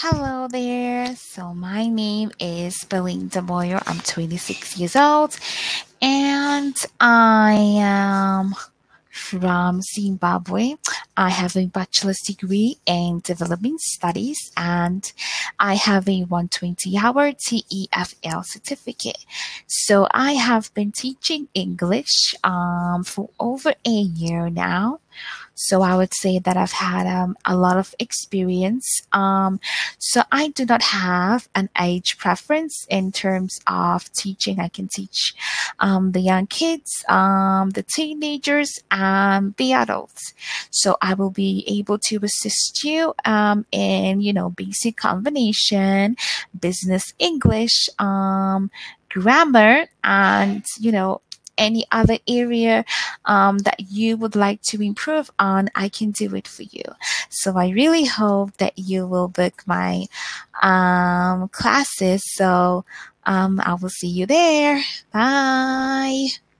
Hello there. So my name is Belinda Moyo. I'm 26 years old and I am from Zimbabwe. I have a bachelor's degree in development studies and I have a 120 hour TEFL certificate. So I have been teaching English um, for over a year now. So I would say that I've had um, a lot of experience. Um, so I do not have an age preference in terms of teaching. I can teach um, the young kids, um, the teenagers, and the adults. So I will be able to assist you um, in, you know, basic combination, business English, um, grammar, and, you know, any other area um, that you would like to improve on, I can do it for you. So I really hope that you will book my um, classes. So um, I will see you there. Bye.